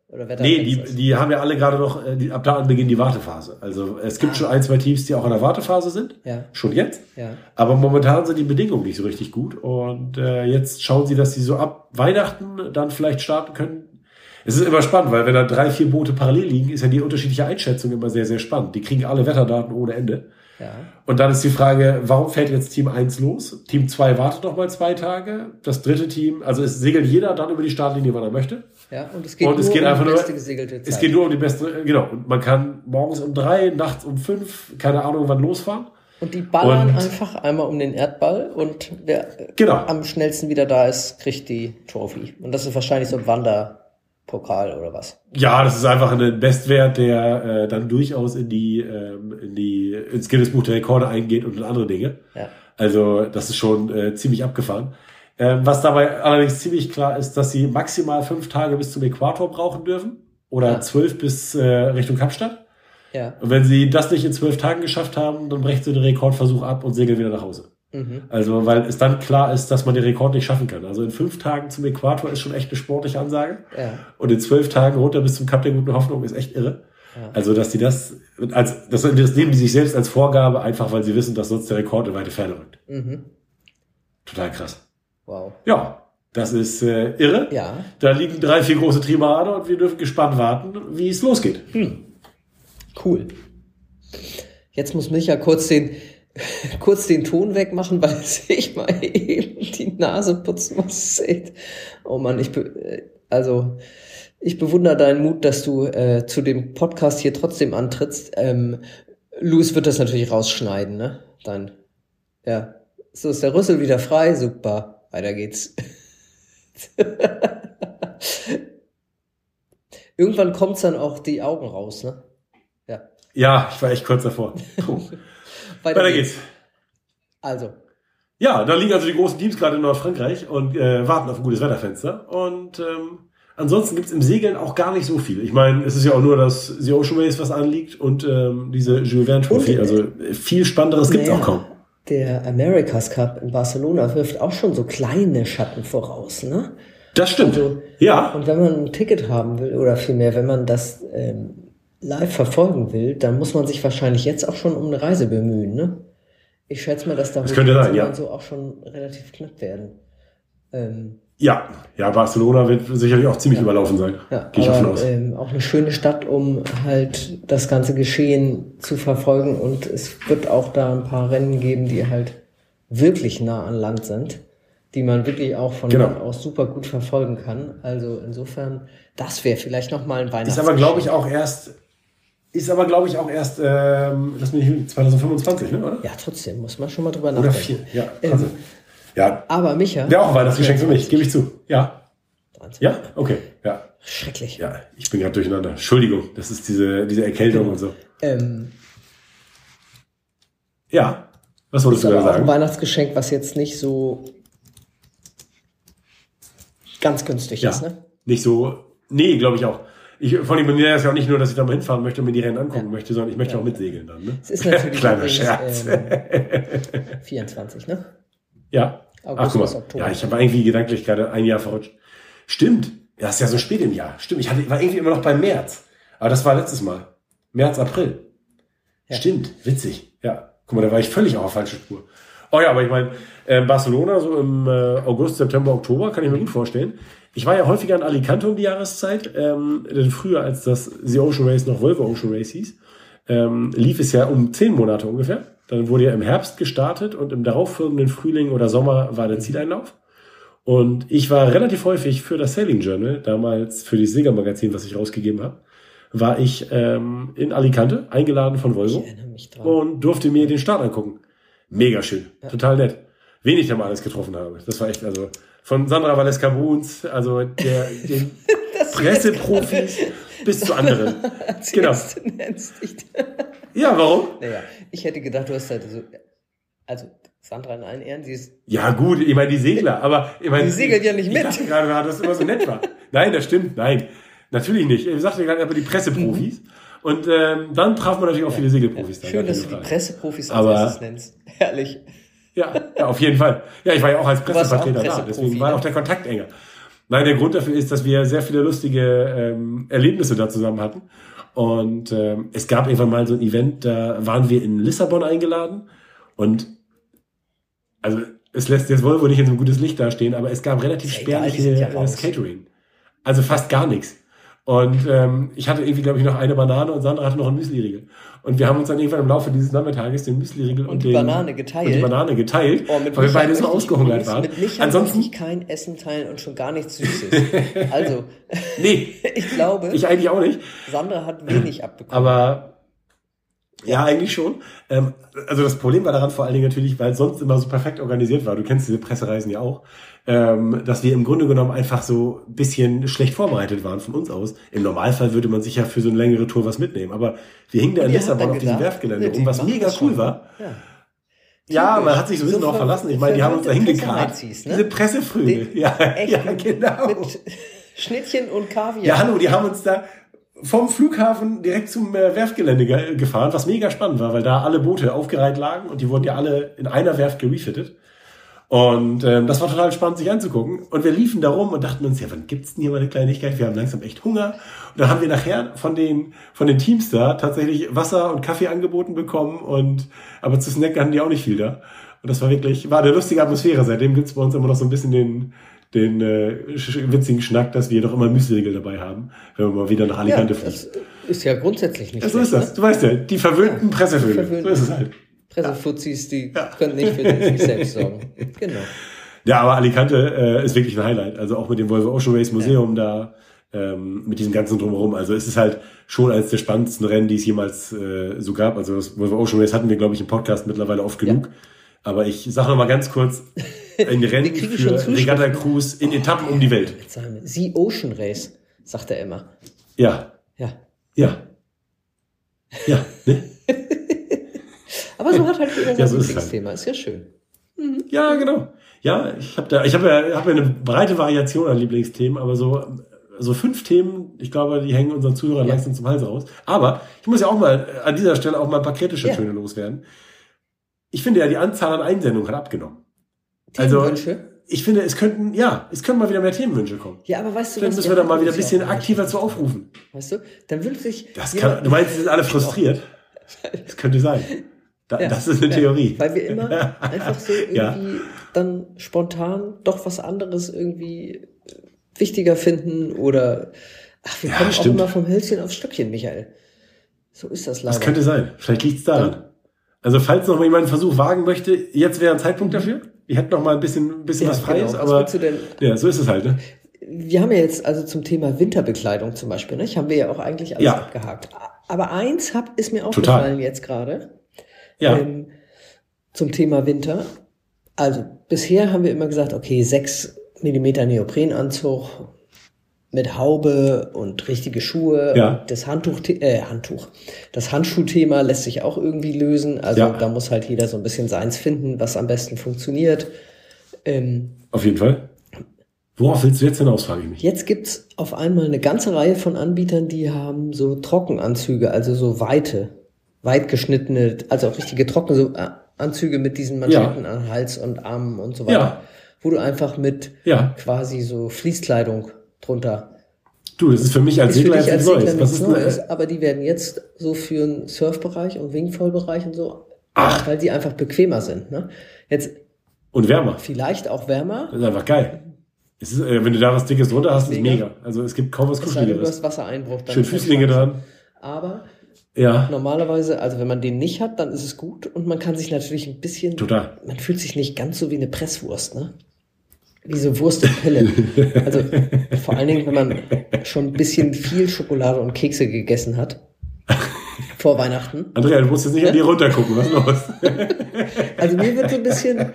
Oder nee, die, die haben ja alle gerade noch, äh, die, ab da an beginnt die Wartephase. Also es gibt Ah. schon ein, zwei Teams, die auch in der Wartephase sind. Ja, Schon jetzt. ja. Aber momentan sind die Bedingungen nicht so richtig gut. Und äh, jetzt schauen sie, dass sie so ab Weihnachten dann vielleicht starten können. Es ist immer spannend, weil wenn da drei, vier Boote parallel liegen, ist ja die unterschiedliche Einschätzung immer sehr, sehr spannend. Die kriegen alle Wetterdaten ohne Ende. Ja. Und dann ist die Frage, warum fährt jetzt Team 1 los? Team 2 wartet noch mal zwei Tage. Das dritte Team, also es segelt jeder dann über die Startlinie, wann er möchte. Ja, und es geht Und nur es geht um einfach die nur- beste gesegelte Zeit. Es geht nur um die beste, genau. Und man kann morgens um drei, nachts um fünf, keine Ahnung wann losfahren. und die ballern Und- einfach einmal um den Erdball und wer Genau. am schnellsten wieder da ist, kriegt die Trophy. Und das ist wahrscheinlich so ein Wanderpokal oder was. Ja, das ist einfach ein Bestwert, der äh, dann durchaus in die, ähm, in die, ins Guinness-Buch der Rekorde eingeht und in andere Dinge. Ja. Also das ist schon äh, ziemlich abgefahren. Ähm, was dabei allerdings ziemlich klar ist, dass sie maximal fünf Tage bis zum Äquator brauchen dürfen oder Ja. zwölf bis äh, Richtung Kapstadt. Ja. Und wenn sie das nicht in zwölf Tagen geschafft haben, dann brechen sie den Rekordversuch ab und segeln wieder nach Hause. Mhm. Also weil es dann klar ist, dass man den Rekord nicht schaffen kann. Also in fünf Tagen zum Äquator ist schon echt eine sportliche Ansage. Ja. Und in zwölf Tagen runter bis zum Kap der guten Hoffnung ist echt irre. Ja. Also, dass die das, als, das, das nehmen die sich selbst als Vorgabe, einfach weil sie wissen, dass sonst der Rekord in weite Ferne rückt. Mhm. Total krass. Wow. Ja, das ist äh, irre. Ja. Da liegen drei, vier große Trimade und wir dürfen gespannt warten, wie es losgeht. Cool. Jetzt muss Micha kurz den, <laughs> kurz den Ton wegmachen, weil <laughs> ich mal eben die Nase putzen muss. Oh Mann, ich, be- äh, also, ich bewundere deinen Mut, dass du äh, zu dem Podcast hier trotzdem antrittst. Ähm, Louis wird das natürlich rausschneiden, ne? Dann, ja. So ist der Rüssel wieder frei, super. Weiter geht's. <laughs> Irgendwann kommt's dann auch die Augen raus, ne? Ja. Ja, ich war echt kurz davor. Puh. <laughs> Weiter geht's. Also, Ja, da liegen also die großen Teams gerade in Nordfrankreich und äh, warten auf ein gutes Wetterfenster. Und ähm, ansonsten gibt's im Segeln auch gar nicht so viel. Ich meine, es ist ja auch nur das The Ocean Race, was anliegt und ähm, diese Jules Verne Trophy. Und, äh, Also äh, viel Spannenderes gibt's naja, auch kaum. Der America's Cup in Barcelona wirft auch schon so kleine Schatten voraus, ne? Das stimmt. Also, ja. Und wenn man ein Ticket haben will, oder vielmehr, wenn man das ähm, live verfolgen will, dann muss man sich wahrscheinlich jetzt auch schon um eine Reise bemühen, ne? Ich schätze mal, dass da Das könnte sein, ja. so auch schon relativ knapp werden. Ähm, Ja. Ja, Barcelona wird sicherlich auch ziemlich überlaufen sein. ja, Gehe ich davon aus. ähm, auch eine schöne Stadt, um halt das ganze Geschehen zu verfolgen. Und es wird auch da ein paar Rennen geben, die halt wirklich nah an Land sind, die man wirklich auch von Genau. dort aus super gut verfolgen kann. Also insofern, das wäre vielleicht noch mal ein Ist Weihnachtsgeschenk. aber, glaube ich, auch erst, ist aber, glaube ich, auch erst, ähm, lass mich nicht lügen, 2025, ne, oder? Ja, trotzdem, muss man schon mal drüber Oder nachdenken. vier, ja. Ähm, Also, ja, Aber Micha. wäre auch ein Weihnachtsgeschenk für mich, gebe ich zu. Ja. 23. Ja? Okay, ja. Schrecklich. Ja, ich bin gerade durcheinander. Entschuldigung, das ist diese, diese Erkältung und so. Ähm, Ja, was wolltest du da auch ein sagen? Weihnachtsgeschenk, was jetzt nicht so ganz günstig Ja, ist, ne? nicht so, nee, glaube ich auch. Ich, vor allem bei mir ist ja auch nicht nur, dass ich da mal hinfahren möchte und mir die Rennen angucken Ja. möchte, sondern ich möchte auch mitsegeln dann. Ne? Es ist natürlich <laughs> Kleiner übrigens, Scherz. Ähm, 24, ne? Ja. August Ach, guck mal. Oktober. Ja, ich habe irgendwie gedanklich gerade ein Jahr verrutscht. Stimmt. Ja, ist ja so spät im Jahr. Stimmt. Ich hatte, war irgendwie immer noch beim März. Aber das war letztes Mal. März, April. Ja. Stimmt. Witzig. Ja. Guck mal, da war ich völlig auf der falschen Spur. Oh ja, aber ich meine, äh, Barcelona so im äh, August, September, Oktober kann ich mir gut vorstellen. Ich war ja häufiger in Alicante um die Jahreszeit, ähm, denn früher als das The Ocean Race noch Volvo Ocean Race hieß, ähm, lief es ja um zehn Monate ungefähr. Dann wurde ja im Herbst gestartet und im darauffolgenden Frühling oder Sommer war der Zieleinlauf. Und ich war relativ häufig für das Sailing Journal, damals für das Segelmagazin, was ich rausgegeben habe, war ich ähm, in Alicante, eingeladen von Volvo und durfte mir den Start angucken. Mega schön, total nett. Wen ich da mal alles getroffen habe. Das war echt, also von Sandra Valeska Bruns, also der, den <laughs> Presseprofis bis zu anderen. <laughs> Genau. Ja, warum? Naja, ich hätte gedacht, du hast halt so. Also, Sandra in allen Ehren, sie ist. Ja, gut, ich meine die Segler, aber ich meine. Die segeln ja nicht ich mit. dachte gerade, dass das immer so nett war. Nein, das stimmt, nein. Natürlich nicht. Ich sagte gerade aber die Presseprofis. Und ähm, dann traf man natürlich auch viele Segelprofis. da, Mhm. Schön, dass du die. Presseprofis als Aber- erstes nennst. Herrlich. Ja, ja, auf jeden Fall. Ja, ich war ja auch als Pressevertreter da, deswegen war ne? auch der Kontakt enger. Nein, der Grund dafür ist, dass wir sehr viele lustige ähm, Erlebnisse da zusammen hatten. Und ähm, es gab irgendwann mal so ein Event, da waren wir in Lissabon eingeladen und also es lässt jetzt Volvo nicht in so ein gutes Licht dastehen, aber es gab relativ spärliche ja äh. Catering. Also fast gar nichts. Und ähm, ich hatte irgendwie, glaube ich, noch eine Banane und Sandra hatte noch einen Müsli-Riegel. Und wir haben uns dann irgendwann im Laufe dieses Nachmittages den Müsli-Riegel und, die den, Banane geteilt. Und die Banane geteilt, Oh, weil wir beide so ich ausgehungert waren. Mit Micha Ansonsten, ich kein Essen teilen und schon gar nichts Süßes. <laughs> Also, nee, <laughs> ich glaube, ich eigentlich auch nicht. Sandra hat wenig abbekommen. Aber ja, eigentlich schon. Ähm, also das Problem war daran vor allen Dingen natürlich, weil es sonst immer so perfekt organisiert war. Du kennst diese Pressereisen ja auch, ähm, dass wir im Grunde genommen einfach so ein bisschen schlecht vorbereitet waren von uns aus. Im Normalfall würde man sich ja für so eine längere Tour was mitnehmen. Aber wir hingen da in Lissabon auf diesem die rum, was mega cool war. ja. Ja, man hat sich so ein bisschen So drauf ver- verlassen. Ich meine, die haben uns da hingekarrt. Ne? Diese Pressefrühe. <laughs> Ja, Echt, ja, genau. Mit Schnittchen und Kaviar. Ja, hallo, die haben uns da vom Flughafen direkt zum äh, Werftgelände ge gefahren, was mega spannend war, weil da alle Boote aufgereiht lagen und die wurden ja alle in einer Werft gerefittet. Und ähm, das war total spannend, sich anzugucken. Und wir liefen da rum und dachten uns, ja, wann gibt's denn hier mal eine Kleinigkeit? Wir haben langsam echt Hunger. Und dann haben wir nachher von den, von den Teams da tatsächlich Wasser und Kaffee angeboten bekommen. Und aber zu snacken hatten die auch nicht viel da. Und das war wirklich, war eine lustige Atmosphäre. Seitdem gibt's bei uns immer noch so ein bisschen den, den äh, sch- witzigen Schnack, dass wir doch immer Müsli-Riegel dabei haben, wenn wir mal wieder nach ja, Alicante fliegen. das ist ja grundsätzlich nicht Ja, so ist das. Du weißt ja, die verwöhnten Pressevögel. verwöhnten. So ist es halt. Ne? Pressefuzis, die können nicht für sich selbst sorgen. <laughs> Genau. Ja, aber Alicante äh, ist wirklich ein Highlight. Also auch mit dem Volvo Ocean Race Museum da, ähm, mit diesem ganzen Drumherum. Also es ist halt schon eines der spannendsten Rennen, die es jemals äh, so gab. Also das Volvo Ocean Race hatten wir, glaube ich, im Podcast mittlerweile oft genug. Aber ich sage noch mal ganz kurz, <laughs> ein Rennen für. Regatta Cruise in Etappen um die Welt. The Ocean Race, sagt er immer. Ja, Ja. ja. Ja, ne? <laughs> Aber so hat halt jeder sein Ja, so ist es Lieblingsthema. Ist ja schön. Ja, genau. Ja, ich habe da, ich habe ja, hab ja eine breite Variation an Lieblingsthemen, aber so, so fünf Themen, ich glaube, die hängen unseren Zuhörern Ja. langsam zum Hals raus. Aber ich muss ja auch mal an dieser Stelle auch mal ein paar kritische Ja. Töne loswerden. Ich finde ja, die Anzahl an Einsendungen hat abgenommen. Also- Themenwünsche? ich finde, es könnten, ja, es können mal wieder mehr Themenwünsche kommen. Ja, aber weißt du Dann was? müssen wir da mal wieder ein bisschen auch aktiver zu aufrufen. Weißt du? Dann wünscht sich. Das kann, du meinst, sie sind alle frustriert? <laughs> Das könnte sein. Da, Ja, das ist eine ja, Theorie. Weil wir immer <laughs> einfach so irgendwie Ja. dann spontan doch was anderes irgendwie wichtiger finden oder ach, wir kommen auch stimmt. immer vom Hölzchen aufs Stöckchen, Michael. So ist das leider. Das könnte sein. Vielleicht liegt es daran. Also falls noch mal jemand einen Versuch wagen möchte, jetzt wäre ein Zeitpunkt dafür. Wir hätten noch mal ein bisschen, ein bisschen Ja, was Freies, genau. Aber ja, so ist es halt. Ne? Wir haben ja jetzt also zum Thema Winterbekleidung zum Beispiel, ne? haben wir ja auch eigentlich alles Ja. abgehakt. Aber eins hab, ist mir Total. aufgefallen jetzt gerade. Ja, ähm, zum Thema Winter. Also bisher haben wir immer gesagt, okay, 6 mm Neoprenanzug mit Haube und richtige Schuhe. Ja. Und das Handtuch, äh, Handtuch. Das Handschuhthema lässt sich auch irgendwie lösen. Also Ja. da muss halt jeder so ein bisschen seins finden, was am besten funktioniert. Ähm, auf jeden Fall. Worauf willst du jetzt hinaus, frage ich mich. Jetzt gibt's auf einmal eine ganze Reihe von Anbietern, die haben so Trockenanzüge, also so weite, weit geschnittene, also auch richtige trockene so äh, Anzüge mit diesen Manschetten an Hals und Armen und so weiter. Ja. Wo du einfach mit Ja. quasi so Fließkleidung drunter. Du, das ist für mich als Segler jetzt Neues. Was ist Neues, aber die werden jetzt so für den Surfbereich und Wingfoil-Bereich und so, Ach. weil die einfach bequemer sind. Ne? Jetzt und wärmer. vielleicht auch wärmer, Das ist einfach geil. Es ist, äh, wenn du da was Dickes drunter hast, ist Mega. mega. Also es gibt kaum was Kuscheligeres. Schön Füßlinge dran. Aber Ja, Normalerweise, also wenn man den nicht hat, dann ist es gut und man kann sich natürlich ein bisschen, total. man fühlt sich nicht ganz so wie eine Presswurst, ne? Wie so Wurst und Pelle. Also vor allen Dingen, wenn man schon ein bisschen viel Schokolade und Kekse gegessen hat vor Weihnachten. Andrea, du musst jetzt nicht an dir runtergucken. Was los? Also mir wird so ein bisschen, äh,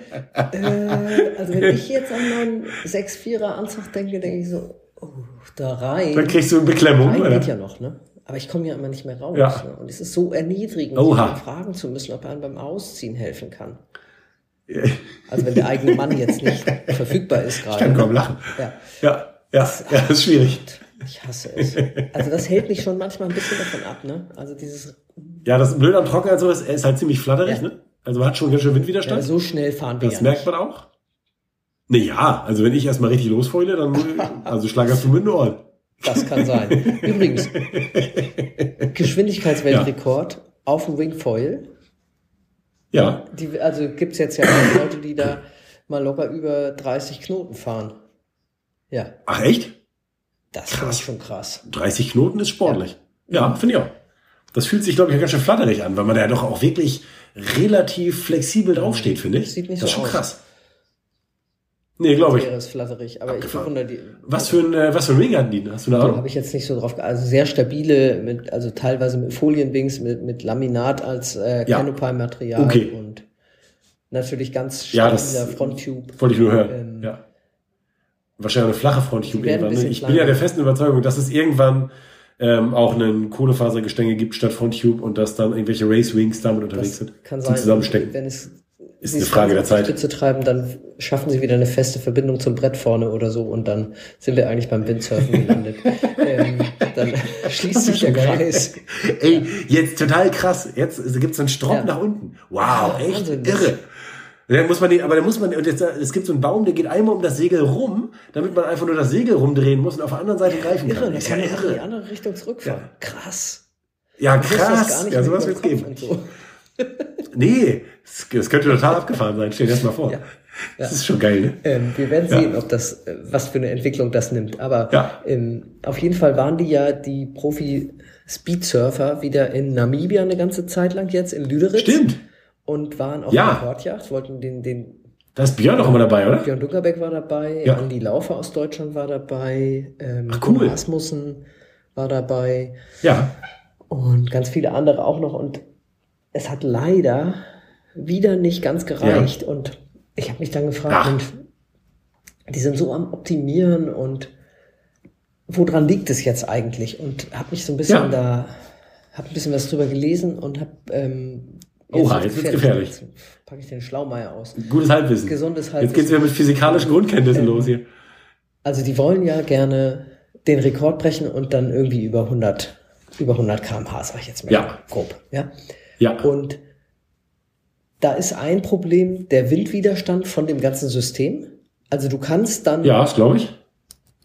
also wenn ich jetzt an meinen 6-4er Anzug denke, denke ich so, oh, da rein. Dann kriegst du eine Beklemmung. Rein Oder? geht ja noch, ne? Aber ich komme ja immer nicht mehr raus. Ja. Ne? Und es ist so erniedrigend, Oha. fragen zu müssen, ob er einem beim Ausziehen helfen kann. <laughs> Also wenn der eigene Mann jetzt nicht <laughs> verfügbar ist Ich gerade. kann kaum lachen. Ja, Ja, ja, ja, das ist schwierig. ich hasse es. Also das hält mich schon manchmal ein bisschen davon ab, ne? Also dieses, Ja, das Blöde am Trocken also ist, er ist halt ziemlich flatterig, Ja. ne? Also man hat schon ganz schön ja, Windwiderstand. so schnell fahren wir das ja merkt man auch. Naja, also wenn ich erstmal richtig losfeule, dann <laughs> also schlagerst du mit den Ohren. Das kann sein. Übrigens, Geschwindigkeitsweltrekord auf dem Wingfoil. Ja, Die, also gibt's jetzt ja Leute, die da mal locker über 30 Knoten fahren. Ja, ach echt? das finde Krass. ich schon krass. 30 Knoten ist sportlich. Ja, finde ich auch. Das fühlt sich, glaube ich, ganz schön flatterig an, weil man da ja doch auch wirklich relativ flexibel draufsteht, finde ich. Sieht nicht das ist so schon aus. krass. Nee, glaube ich. Es flatterig, aber Abgefahren. ich bewundere die. Was für ein, äh, was für ein Ring hatten die? Hast du eine Da Ahnung? habe ich jetzt nicht so drauf Also sehr stabile, mit, also teilweise mit Folienwings, mit, mit Laminat als äh, Ja. Canopy-Material Okay. und natürlich ganz Ja, stabiler das- Fronttube. Wollte ich nur hören. Ähm, ja. Wahrscheinlich eine flache Fronttube irgendwann. Ne? Ich bin ja der festen Überzeugung, dass es irgendwann ähm, auch einen Kohlefasergestänge gibt statt Fronttube und dass dann irgendwelche Race Wings damit unterwegs Das sind. kann sein, Zusammenstecken. wenn es Ist eine Frage der Zeit. Spitze treiben, dann schaffen sie wieder eine feste Verbindung zum Brett vorne oder so und dann sind wir eigentlich beim Windsurfen gelandet. <laughs> ähm, dann schließt sich der Kreis. <laughs> Ey, jetzt total krass. Jetzt gibt's so einen Strop Ja. nach unten. Wow, Ja, echt Wahnsinn. irre. Dann muss man den, aber da muss man, und jetzt, es gibt so einen Baum, der geht einmal um das Segel rum, damit man einfach nur das Segel rumdrehen muss und auf der anderen Seite greifen Irre, kann. da Ist ja auch in die irre. andere Richtung zurückfahren. Krass. Ja, das krass. gar nicht Ja, sowas wird's geben. So. Nee, das, das könnte total abgefahren sein. Stell dir das mal vor. Ja. Das ist schon geil, ne? Ähm, wir werden Ja. sehen, ob das, äh, was für eine Entwicklung das nimmt. Aber Ja. ähm, auf jeden Fall waren die ja die Profi-Speedsurfer wieder in Namibia eine ganze Zeit lang jetzt, in Lüderitz. Stimmt. Und waren auf Ja. der Rekordjacht, wollten den, den Da ist Björn doch immer dabei, oder? Björn Dunkerbeck war dabei, Ja. Andi Laufer aus Deutschland war dabei, ähm, Ach, cool. Gunnar Asmussen war dabei Ja. und ganz viele andere auch noch. Und es hat leider wieder nicht ganz gereicht. Und ich habe mich dann gefragt. Mensch, die sind so am Optimieren und woran liegt es jetzt eigentlich? Und habe mich so ein bisschen Ja. da, habe ein bisschen was drüber gelesen und habe ähm, Oha, jetzt wird's gefährlich. Jetzt packe ich den Schlaumeier aus. Gutes Halbwissen. Gesundes Jetzt Halbwissen. geht's wieder mit physikalischen Grundkenntnissen los hier. <laughs> Also die wollen ja gerne den Rekord brechen und dann irgendwie über 100, über 100 km/h, sag ich jetzt mal Ja. grob. Ja? Ja. Und da ist ein Problem der Windwiderstand von dem ganzen System. Also du kannst dann Ja, glaube ich.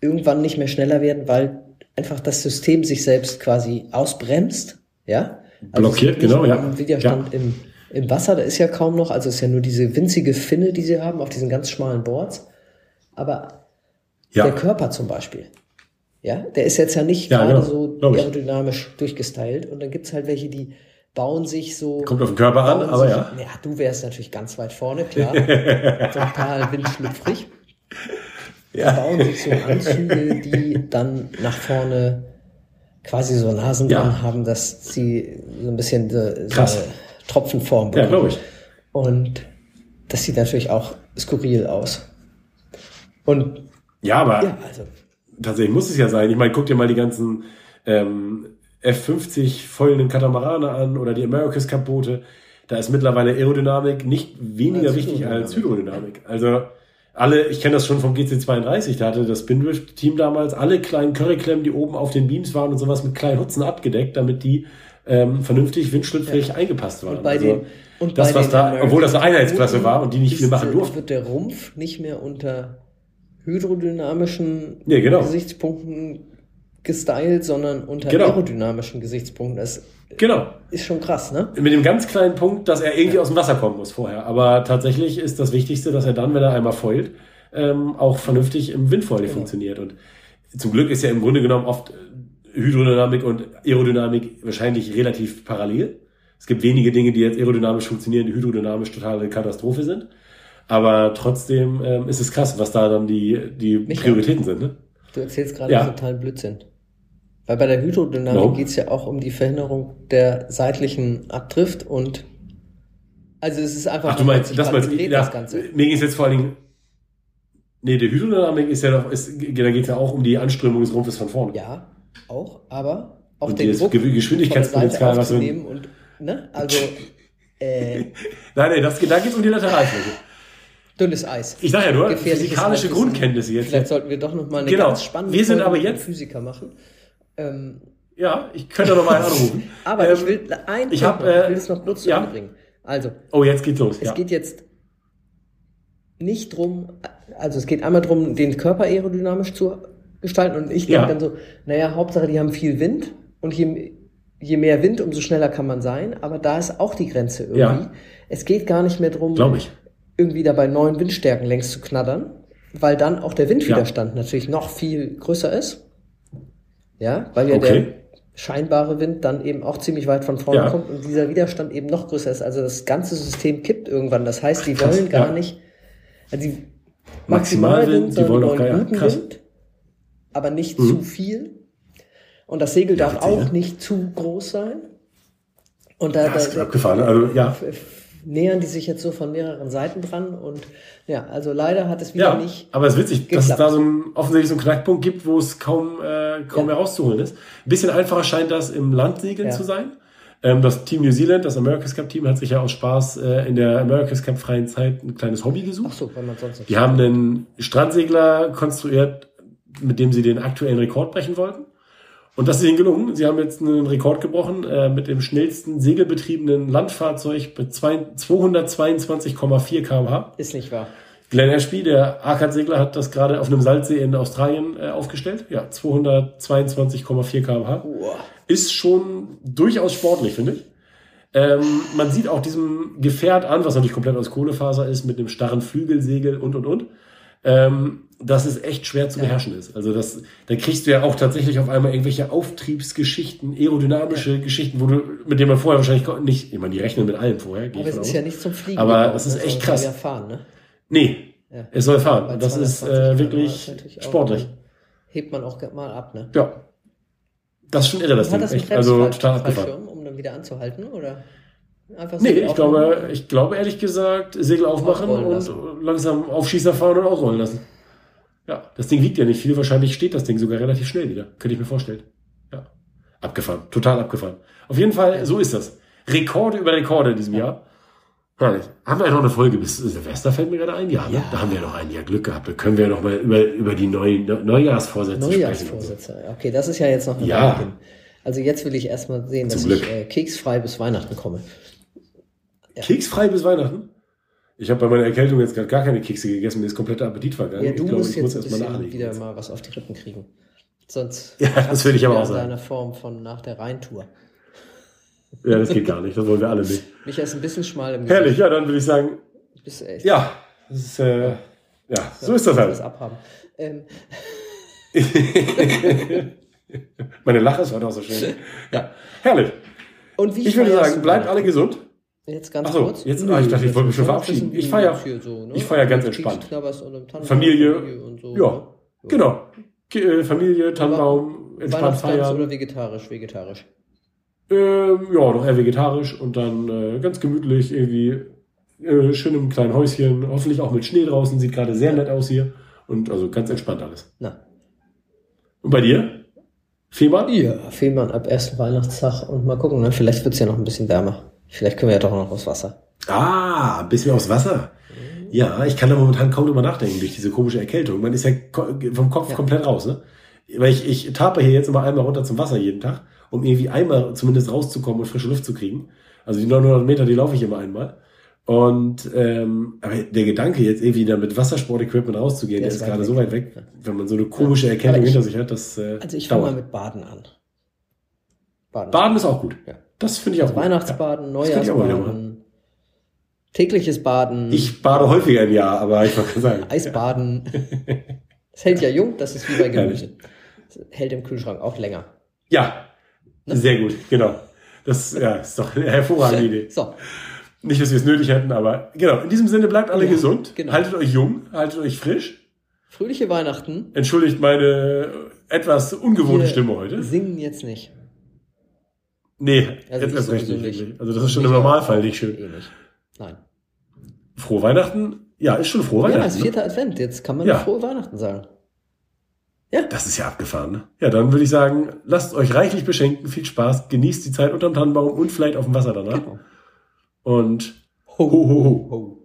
irgendwann nicht mehr schneller werden, weil einfach das System sich selbst quasi ausbremst, ja? Also es Blockiert, gibt genau, ja. Widerstand im, im Wasser, da ist ja kaum noch, also es ist ja nur diese winzige Finne, die sie haben auf diesen ganz schmalen Boards. Aber Ja. der Körper zum Beispiel, ja, der ist jetzt ja nicht Ja, gerade genau, so aerodynamisch durchgestylt und dann gibt's halt welche, die bauen sich so. Kommt auf den Körper an, bauen aber sich, ja. Ja, du wärst natürlich ganz weit vorne, <laughs> klar. Total windschlüpfrig. Die bauen sich so Anzüge, die dann nach vorne quasi so Nasen Ja. dran haben, dass sie so ein bisschen so, Krass. eine Tropfenform Ja, glaube ich. Und das sieht natürlich auch skurril aus. Und Ja, aber ja, also tatsächlich muss es ja sein. Ich meine, guck dir mal die ganzen ähm, F50 fäulenden Katamarane an oder die America's Cup Boote. Da ist mittlerweile Aerodynamik nicht weniger Als wichtig als Hydrodynamik. Also alle, ich kenne das schon vom GC32, da hatte das Spindrift-Team damals alle kleinen Curryklemmen, die oben auf den Beams waren und sowas mit kleinen Hutzen abgedeckt, damit die ähm, vernünftig windschlüpfrig eingepasst waren. und bei also, den und das, bei was den da, obwohl das eine Einheitsklasse war und die nicht viel machen durften. Wird der Rumpf nicht mehr unter hydrodynamischen Ja, genau. Gesichtspunkten gestylt, sondern unter Genau. aerodynamischen Gesichtspunkten. Das Genau. ist schon krass, ne? Mit dem ganz kleinen Punkt, dass er irgendwie aus dem Wasser kommen muss vorher. Aber tatsächlich ist das Wichtigste, dass er dann, wenn er einmal foilt, ähm, auch vernünftig im Windfoil funktioniert. Und zum Glück ist ja im Grunde genommen oft äh, Hydrodynamik und Aerodynamik wahrscheinlich relativ parallel. Es gibt wenige Dinge, die jetzt aerodynamisch funktionieren, die hydrodynamisch total eine Katastrophe sind. Aber trotzdem ähm, ist es krass, was da dann die, die. Prioritäten sind. Ne? Du erzählst gerade Ja. totalen Blödsinn. Weil bei der Hydrodynamik Warum? geht's ja auch um die Verhinderung der seitlichen Abdrift und also es ist einfach Ach, du meinst, das meinst ja, das Ganze. mir ging es jetzt vor allen Dingen, nee, die Hydrodynamik ist ja doch, ist, da geht es ja auch um die Anströmung des Rumpfes von vorne. Ja, auch, aber auch Und den Druck Geschwindigkeitspotenzial, was aufzunehmen und ne, also äh, <laughs> Nein, nein, das, da geht es um die Lateralfläche. dünnes Eis. Ich sage ja nur, physikalische. Grundkenntnisse jetzt. Vielleicht sollten wir doch noch mal eine Genau. ganz spannende Wir sind Folge aber jetzt- Physiker machen. Ähm, Ja, ich könnte noch mal einen anrufen. <laughs> aber Ähm, ich will ein ich hab, äh, ich will es noch zu ja. Bringen. Also, Oh, jetzt geht's los. Es ja. geht jetzt nicht drum, also es geht einmal drum, den Körper aerodynamisch zu gestalten und ich denke Ja. dann so, naja, Hauptsache die haben viel Wind und je, je mehr Wind, umso schneller kann man sein, aber da ist auch die Grenze irgendwie. Ja. Es geht gar nicht mehr drum, ich. irgendwie dabei neuen Windstärken längs zu knattern, weil dann auch der Windwiderstand natürlich noch viel größer ist. Ja, weil ja Okay. der scheinbare Wind dann eben auch ziemlich weit von vorne Ja. kommt und dieser Widerstand eben noch größer ist. Also das ganze System kippt irgendwann. Das heißt, die wollen gar ja. nicht, also die Maximalwind, die sondern wollen auch gar- guten krass. Wind, aber nicht Mhm. zu viel. Und das Segel Ja, darf auch nicht zu groß sein. Und da, Das ist da, abgefahren. Also, ja. Nähern die sich jetzt so von mehreren Seiten dran und ja, also leider hat es wieder Ja, nicht. aber es ist witzig, dass es geklappt. da so ein, offensichtlich so einen Knackpunkt gibt, wo es kaum, äh, kaum Ja. mehr rauszuholen ist. Ein bisschen einfacher scheint das im Landsegeln Ja. zu sein. Ähm, das Team New Zealand, das America's Cup Team, hat sich ja aus Spaß äh, in der America's Cup freien Zeit ein kleines Hobby gesucht. Ach so, wenn man sonst nicht. Die haben einen Strandsegler konstruiert, mit dem sie den aktuellen Rekord brechen wollten. Und das ist ihnen gelungen. Sie haben jetzt einen Rekord gebrochen äh, mit dem schnellsten segelbetriebenen Landfahrzeug mit zwei- 222,4 km/h. Ist nicht wahr. Glenn Ashby, der Arcad-Segler, hat das gerade auf einem Salzsee in Australien äh, aufgestellt. Ja, 222,4 km/h. Uah. Ist schon durchaus sportlich, finde ich. Ähm, man sieht auch diesem Gefährt an, was natürlich komplett aus Kohlefaser ist, mit einem starren Flügelsegel und und und, ähm, dass es echt schwer zu beherrschen ist. Also das, da kriegst du ja auch tatsächlich auf einmal irgendwelche Auftriebsgeschichten, aerodynamische Geschichten, wo du, mit denen man vorher wahrscheinlich nicht, ich meine, die rechnen mit allem vorher. Aber es ist ja nicht zum Fliegen. Aber es ist ne, echt krass. soll Ja fahren, ne? Nee, Ja. es soll fahren. Das ist 220 äh, wirklich auch- sportlich. Hebt man auch mal ab, ne? Ja. Das ist schon irre, das Ding. Echt. Also total abgefahren. Um dann wieder anzuhalten, oder? Einfach Nee, so ich glaube, ich glaube ehrlich gesagt, Segel aufmachen und lassen. langsam Aufschießer fahren und ausrollen lassen. Ja, das Ding wiegt ja nicht viel. Wahrscheinlich steht das Ding sogar relativ schnell wieder. Könnte ich mir vorstellen. Ja. Abgefahren. Total abgefahren. Auf jeden Fall, so ist das. Rekorde über Rekorde in diesem Jahr. Herrlich. Haben wir noch eine Folge bis Silvester, fällt mir gerade ein? Ja? Ja. da haben wir noch ein Jahr Glück gehabt. Da können wir noch mal über, über die neuen Neujahrsvorsätze sprechen. Neujahrsvorsätze. Okay, das ist ja jetzt noch eine Ja. Weile hin. Also jetzt will ich erstmal sehen, dass Zum ich Glück. äh, keksfrei bis Weihnachten komme. Keksfrei bis Weihnachten? Ich habe bei meiner Erkältung jetzt gerade gar keine Kekse gegessen, mir ist kompletter Appetit vergangen. Ja, du ich glaube, musst ich jetzt muss erstmal nachlegen. wieder jetzt. mal was auf die Rippen kriegen. Sonst <laughs> Ja, das würde ich aber auch sagen. deiner Form von nach der Rheintour. Ja, das geht gar nicht, das wollen wir alle nicht. Micha ist ein bisschen schmal im Herrlich, ja, dann würde ich sagen, Du bist echt. ja, das ist, äh, ja, so ist das halt. abhaben. Ähm, <laughs> Meine Lache ist heute auch so schön. <laughs> Ja, herrlich. und wie Ich würde sagen, bleibt alle gesund. Jetzt ganz so, kurz. jetzt- ah, ich dachte, ich wollte mich schon verabschieden. Ich feier- ich feier ganz entspannt. Familie, und so. Ja, ne? genau. Äh, Familie, Tannenbaum, entspannt feiern. oder vegetarisch? Vegetarisch. Ähm, ja, doch eher vegetarisch und dann äh, ganz gemütlich irgendwie äh, schön im kleinen Häuschen, hoffentlich auch mit Schnee draußen, sieht gerade sehr nett aus hier und also ganz entspannt alles. Na. Und bei dir? Fehmarn? Ja, Fehmarn ab ersten Weihnachtstag und mal gucken, ne? vielleicht wird's ja noch ein bisschen wärmer. Vielleicht können wir ja doch noch aufs Wasser. Ah, ein bisschen aus Wasser. Ja, ich kann da momentan kaum drüber nachdenken durch diese komische Erkältung. Man ist ja vom Kopf Ja. komplett raus, ne? Weil ich, ich tape hier jetzt immer einmal runter zum Wasser jeden Tag, um irgendwie einmal zumindest rauszukommen und frische Luft zu kriegen. Also die 900 Meter, die laufe ich immer einmal. Und ähm, aber der Gedanke jetzt irgendwie da mit Wassersportequipment rauszugehen, Der der ist ist gerade weg. so weit weg, Ja. wenn man so eine komische Erkältung ich- hinter sich hat, das äh, Also ich fange mal mit Baden an. Baden. Baden ist auch gut. Ja. Das finde ich auch gut. Weihnachtsbaden, wieder Neujahrsbaden, tägliches Baden, Ja. Ich bade häufiger im Jahr, aber ich wollte sagen. <laughs> Eisbaden. Das hält ja jung, das ist wie bei. Gemüse. Das hält im Kühlschrank auch länger. Ja, Ne? sehr gut, genau. Das ja, ist doch eine hervorragende Idee. So, Nicht, dass wir es nötig hätten, aber genau. In diesem Sinne bleibt alle Ja, gesund, genau. haltet euch jung, haltet euch frisch. fröhliche Weihnachten. Entschuldigt meine etwas ungewohnte Wir Stimme heute. Singen jetzt nicht. Nee, Also erst recht sowieso nicht. nicht. Also das ist schon im Micha Normalfall nicht schön. Eh nicht. Nein. Frohe Weihnachten? Ja, ist schon frohe Ja, Weihnachten. ist ne? vierter Advent. Jetzt kann man Ja. frohe Weihnachten sagen. Das ist ja abgefahren. Ne? Ja, dann würde ich sagen, lasst euch reichlich beschenken, viel Spaß, genießt die Zeit unterm Tannenbaum und vielleicht auf dem Wasser danach. Genau. Und ho, ho, ho. ho.